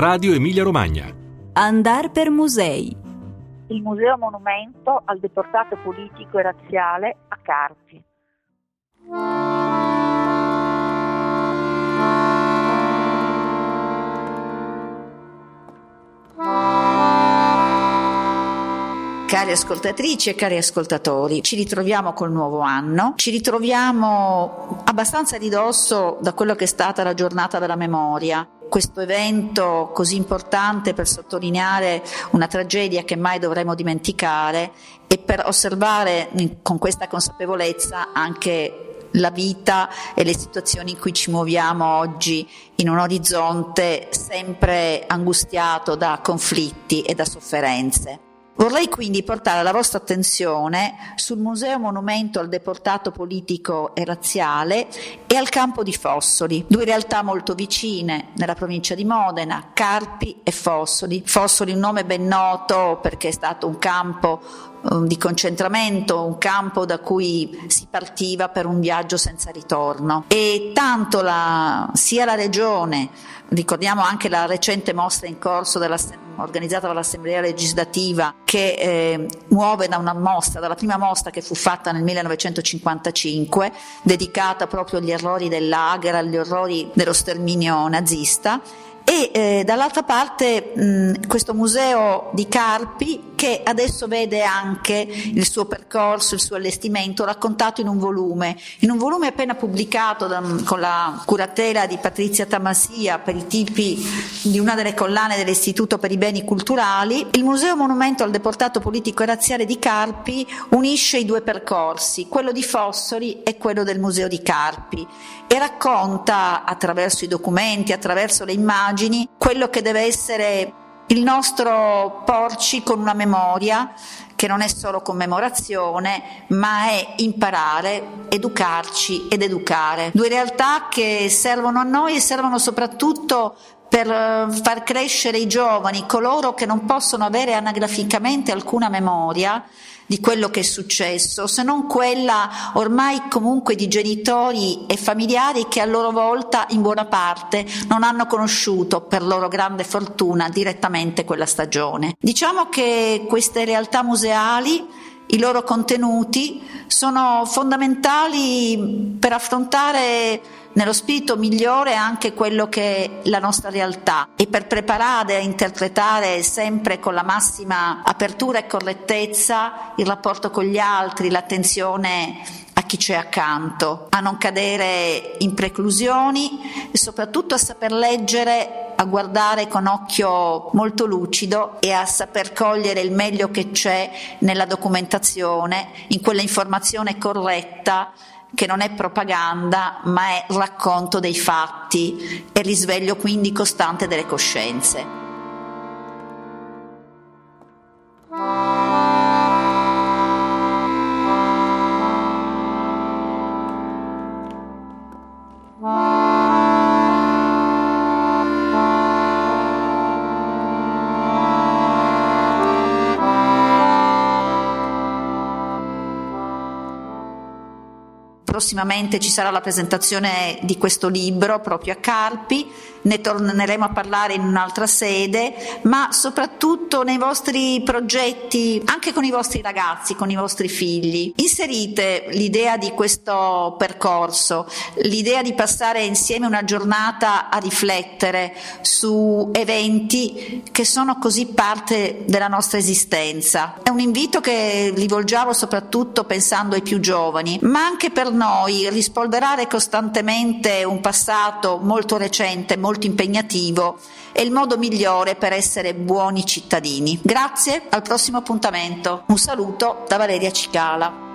Radio Emilia Romagna. Andar per musei. Il Museo Monumento al deportato politico e razziale a Carpi. Cari ascoltatrici e cari ascoltatori, ci ritroviamo col nuovo anno, ci ritroviamo abbastanza a ridosso da quello che è stata la giornata della memoria, questo evento così importante per sottolineare una tragedia che mai dovremo dimenticare e per osservare con questa consapevolezza anche la vita e le situazioni in cui ci muoviamo oggi in un orizzonte sempre angustiato da conflitti e da sofferenze. Vorrei quindi portare la vostra attenzione sul Museo Monumento al Deportato Politico e Razziale e al campo di Fossoli, due realtà molto vicine nella provincia di Modena, Carpi e Fossoli. Fossoli un nome ben noto perché è stato un campo di concentramento, un campo da cui si partiva per un viaggio senza ritorno. E tanto la, sia la regione, ricordiamo anche la recente mostra in corso organizzata dall'Assemblea legislativa che eh, muove da una mostra, dalla prima mostra che fu fatta nel 1955, dedicata proprio agli errori del lager, agli orrori dello sterminio nazista. E eh, dall'altra parte mh, questo museo di Carpi che adesso vede anche il suo percorso, il suo allestimento raccontato in un volume, in un volume appena pubblicato da, con la curatela di Patrizia Tamasia per i tipi di una delle collane dell'Istituto per i Beni Culturali, il Museo Monumento al Deportato Politico e Razziale di Carpi unisce i due percorsi, quello di Fossoli e quello del Museo di Carpi e racconta attraverso i documenti, attraverso le immagini, quello che deve essere il nostro porci con una memoria che non è solo commemorazione, ma è imparare, educarci ed educare. Due realtà che servono a noi e servono soprattutto per eh, far crescere i giovani, coloro che non possono avere anagraficamente alcuna memoria di quello che è successo, se non quella ormai comunque di genitori e familiari che a loro volta in buona parte non hanno conosciuto per loro grande fortuna direttamente quella stagione. Diciamo che queste realtà museali i loro contenuti sono fondamentali per affrontare nello spirito migliore anche quello che è la nostra realtà e per preparare a interpretare sempre con la massima apertura e correttezza il rapporto con gli altri, l'attenzione a chi c'è accanto, a non cadere in preclusioni e soprattutto a saper leggere, a guardare con occhio molto lucido e a saper cogliere il meglio che c'è nella documentazione, in quella informazione corretta che non è propaganda ma è racconto dei fatti e risveglio quindi costante delle coscienze. Prossimamente ci sarà la presentazione di questo libro proprio a Carpi, ne torneremo a parlare in un'altra sede, ma soprattutto nei vostri progetti, anche con i vostri ragazzi, con i vostri figli. Inserite l'idea di questo percorso, l'idea di passare insieme una giornata a riflettere su eventi che sono così parte della nostra esistenza. È un invito che rivolgiamo soprattutto pensando ai più giovani, ma anche per noi noi rispolverare costantemente un passato molto recente, molto impegnativo è il modo migliore per essere buoni cittadini. Grazie, al prossimo appuntamento. Un saluto da Valeria Cicala.